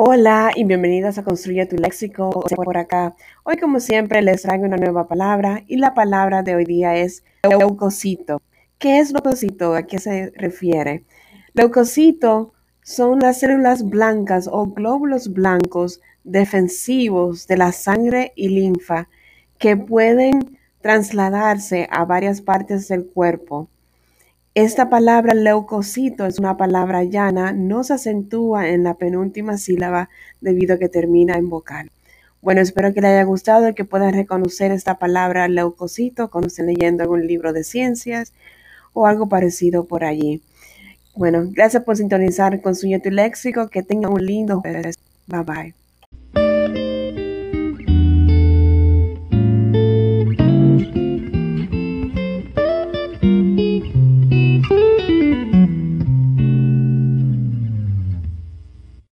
Hola y bienvenidas a Construye tu Léxico por acá. Hoy como siempre les traigo una nueva palabra y la palabra de hoy día es leucocito. ¿Qué es leucocito? ¿A qué se refiere? Leucocito son las células blancas o glóbulos blancos defensivos de la sangre y linfa que pueden trasladarse a varias partes del cuerpo esta palabra leucocito es una palabra llana, no se acentúa en la penúltima sílaba debido a que termina en vocal. Bueno, espero que le haya gustado y que puedan reconocer esta palabra leucocito cuando estén leyendo algún libro de ciencias o algo parecido por allí. Bueno, gracias por sintonizar con Sueño Tu Léxico. Que tengan un lindo Bye bye.